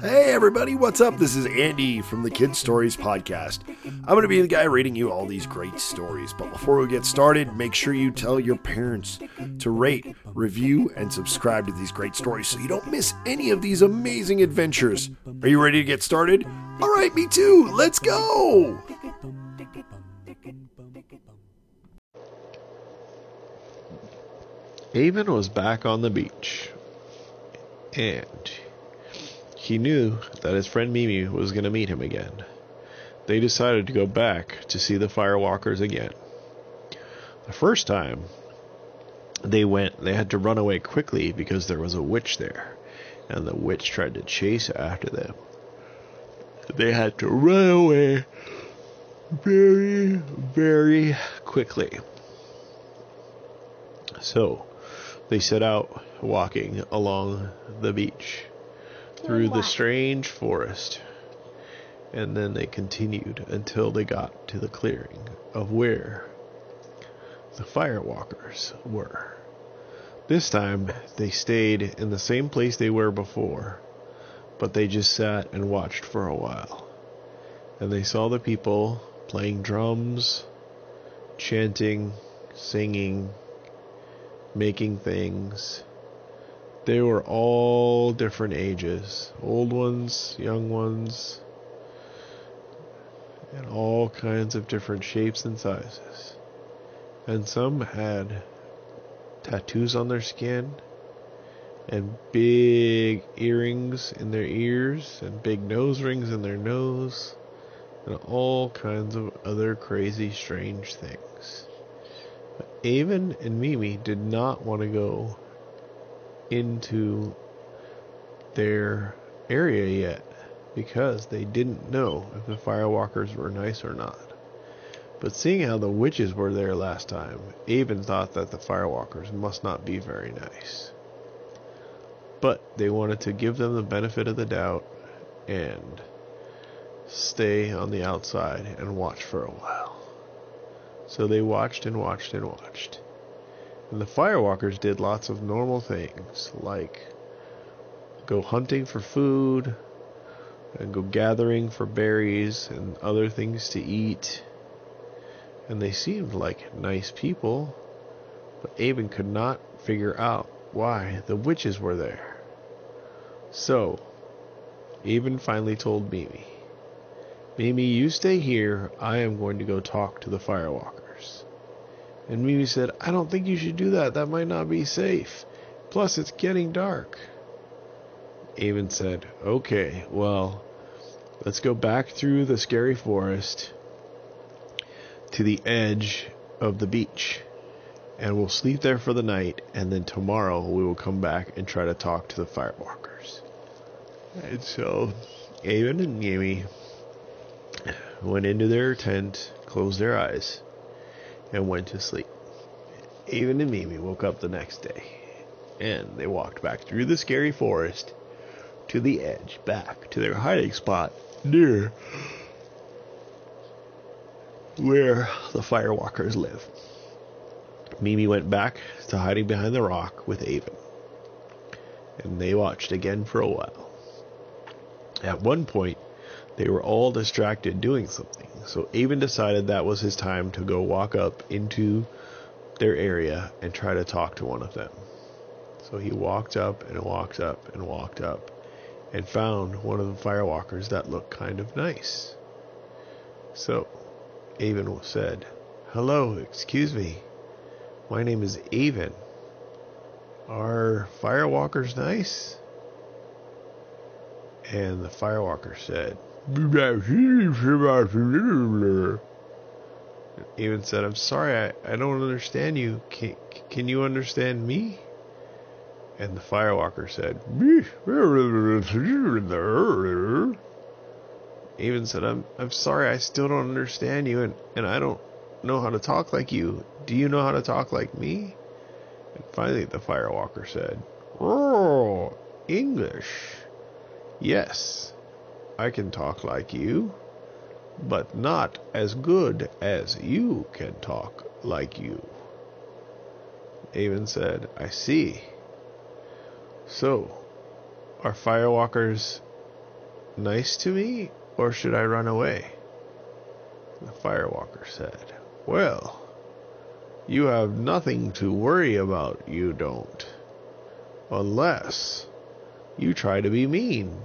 Hey everybody, what's up? This is Andy from the Kid Stories Podcast. I'm going to be the guy reading you all these great stories. But before we get started, make sure you tell your parents to rate, review, and subscribe to these great stories so you don't miss any of these amazing adventures. Are you ready to get started? All right, me too. Let's go. Avin was back on the beach, and he knew that his friend Mimi was going to meet him again. They decided to go back to see the firewalkers again. The first time they went, they had to run away quickly because there was a witch there, and the witch tried to chase after them. They had to run away very, very quickly. So, they set out walking along the beach through the strange forest, and then they continued until they got to the clearing of where the firewalkers were. This time they stayed in the same place they were before, but they just sat and watched for a while. And they saw the people playing drums, chanting, singing, making things. They were all different ages old ones, young ones, and all kinds of different shapes and sizes. And some had tattoos on their skin, and big earrings in their ears, and big nose rings in their nose, and all kinds of other crazy, strange things. But Avin and Mimi did not want to go into their area yet because they didn't know if the firewalkers were nice or not. But seeing how the witches were there last time, Avin thought that the firewalkers must not be very nice. But they wanted to give them the benefit of the doubt and stay on the outside and watch for a while. So they watched and watched and watched. And the firewalkers did lots of normal things, like go hunting for food, and go gathering for berries and other things to eat. And they seemed like nice people, but Avin could not figure out why the witches were there. So, Avin finally told Mimi, Mimi, you stay here. I am going to go talk to the firewalkers. And Mimi said, I don't think you should do that. That might not be safe. Plus, it's getting dark. Avin said, Okay, well, let's go back through the scary forest to the edge of the beach. And we'll sleep there for the night, and then tomorrow we will come back and try to talk to the firewalkers. And so, Avin and Mimi went into their tent, closed their eyes, and went to sleep. Avin and Mimi woke up the next day, and they walked back through the scary forest to the edge, back to their hiding spot near where the firewalkers live. Mimi went back to hiding behind the rock with Avin, and they watched again for a while. At one point, they were all distracted doing something, so Avin decided that was his time to go walk up into their area and try to talk to one of them. So he walked up and walked up and walked up and found one of the firewalkers that looked kind of nice. So Avin said, Hello, excuse me. My name is Avin. Are firewalkers nice? And the firewalker said, Avin said, I'm sorry, I, I don't understand you. Can, can you understand me? And the firewalker said, Avin said, I'm, I'm sorry, I still don't understand you, and, and I don't know how to talk like you. Do you know how to talk like me? And finally, the firewalker said, English. Yes, I can talk like you, but not as good as you can talk like you. Avin said, I see. So, are firewalkers nice to me, or should I run away? The firewalker said, Well, you have nothing to worry about, you don't. Unless you try to be mean.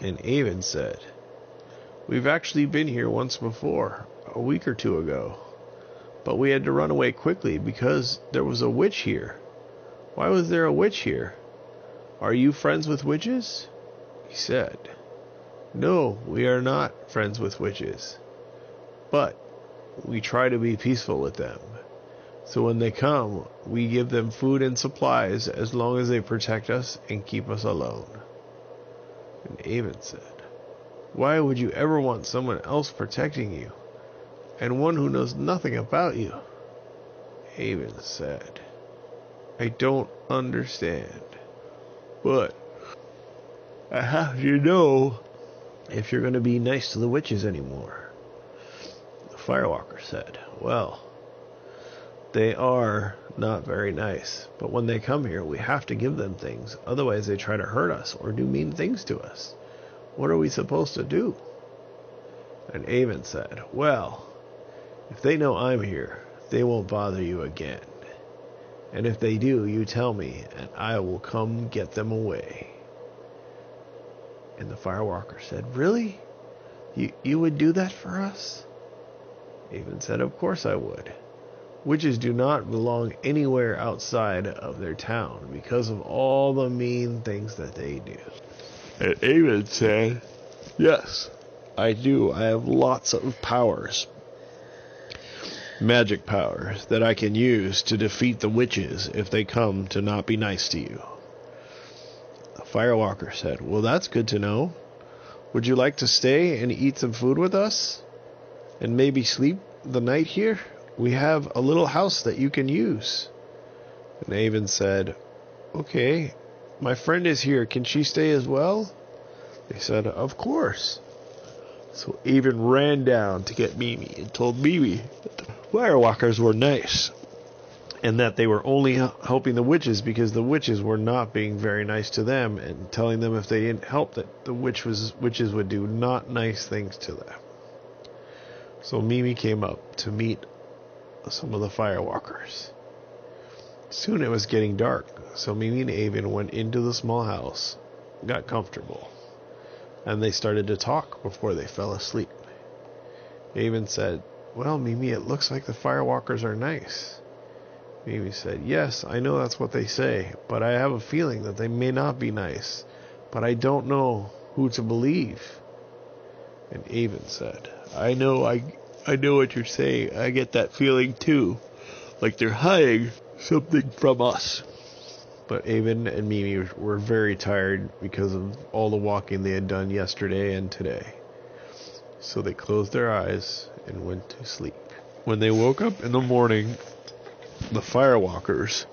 And Avin said, We've actually been here once before, a week or two ago. But we had to run away quickly because there was a witch here. Why was there a witch here? Are you friends with witches? He said, No, we are not friends with witches. But we try to be peaceful with them. So when they come, we give them food and supplies as long as they protect us and keep us alone. And Avin said, Why would you ever want someone else protecting you, and one who knows nothing about you? Avin said, I don't understand. But I have to know if you're going to be nice to the witches anymore. The firewalker said, Well, they are not very nice, but when they come here, we have to give them things. Otherwise, they try to hurt us or do mean things to us. What are we supposed to do? And Avin said, Well, if they know I'm here, they won't bother you again. And if they do, you tell me, and I will come get them away. And the firewalker said, Really? You, you would do that for us? Avin said, Of course I would. Witches do not belong anywhere outside of their town because of all the mean things that they do. And Avin said, Yes, I do. I have lots of powers. Magic powers that I can use to defeat the witches if they come to not be nice to you. The firewalker said, Well, that's good to know. Would you like to stay and eat some food with us? And maybe sleep the night here? We have a little house that you can use. And Avin said, Okay, my friend is here. Can she stay as well? They said, Of course. So Avin ran down to get Mimi and told Mimi that the firewalkers were nice and that they were only helping the witches because the witches were not being very nice to them and telling them if they didn't help that the witch was, witches would do not nice things to them. So Mimi came up to meet some of the firewalkers. Soon it was getting dark, so Mimi and Avin went into the small house, got comfortable, and they started to talk before they fell asleep. Avin said, Well, Mimi, it looks like the firewalkers are nice. Mimi said, Yes, I know that's what they say, but I have a feeling that they may not be nice, but I don't know who to believe. And Avin said, I know I I know what you're saying. I get that feeling too. Like they're hiding something from us. But Avin and Mimi were very tired because of all the walking they had done yesterday and today. So they closed their eyes and went to sleep. When they woke up in the morning, the firewalkers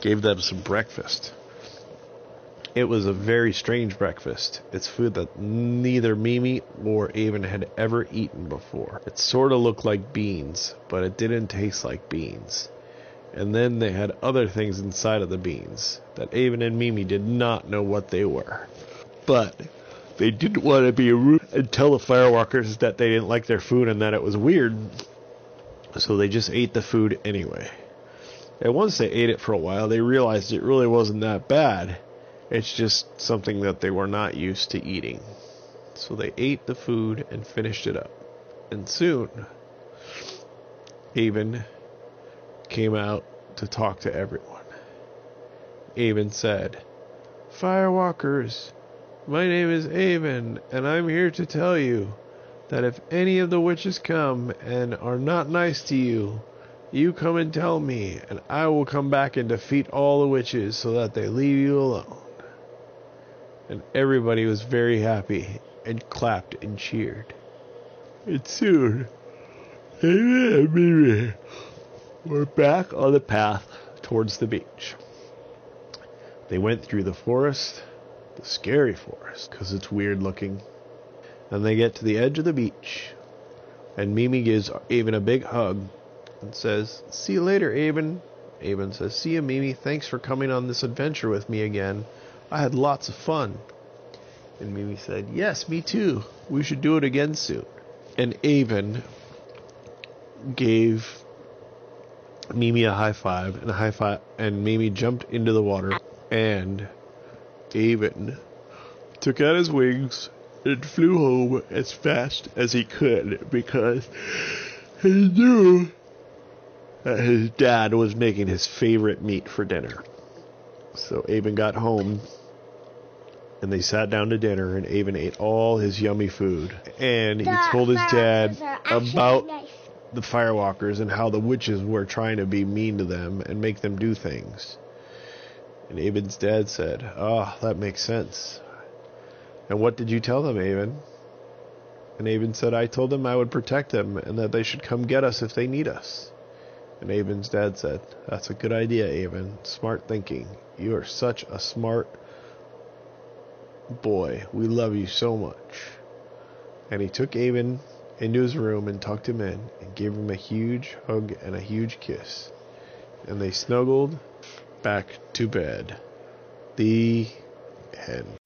gave them some breakfast. It was a very strange breakfast. It's food that neither Mimi or Avin had ever eaten before. It sort of looked like beans, but it didn't taste like beans. And then they had other things inside of the beans that Avin and Mimi did not know what they were. But they didn't want to be rude and tell the firewalkers that they didn't like their food and that it was weird. So they just ate the food anyway. And once they ate it for a while, they realized it really wasn't that bad. It's just something that they were not used to eating. So they ate the food and finished it up. And soon, Avin came out to talk to everyone. Avin said, Firewalkers, my name is Avin, and I'm here to tell you that if any of the witches come and are not nice to you, you come and tell me, and I will come back and defeat all the witches so that they leave you alone. And everybody was very happy and clapped and cheered. And soon, we're back on the path towards the beach. They went through the forest, the scary forest, because it's weird looking. And they get to the edge of the beach, and Mimi gives Avin a big hug and says, See you later, Avin. Avin says, See you, Mimi. Thanks for coming on this adventure with me again. I had lots of fun. And Mimi said, Yes, me too. We should do it again soon. And Avin gave Mimi a high five and a high five and Mimi jumped into the water and Avin took out his wings and flew home as fast as he could because he knew that his dad was making his favorite meat for dinner. So Avin got home and they sat down to dinner and Avin ate all his yummy food. And he told his dad about the firewalkers and how the witches were trying to be mean to them and make them do things. And Avin's dad said, Ah, oh, that makes sense. And what did you tell them, Avin? And Avin said, I told them I would protect them and that they should come get us if they need us. And Avin's dad said, That's a good idea, Avin. Smart thinking. You are such a smart boy. We love you so much. And he took Avin into his room and tucked him in and gave him a huge hug and a huge kiss. And they snuggled back to bed. The end.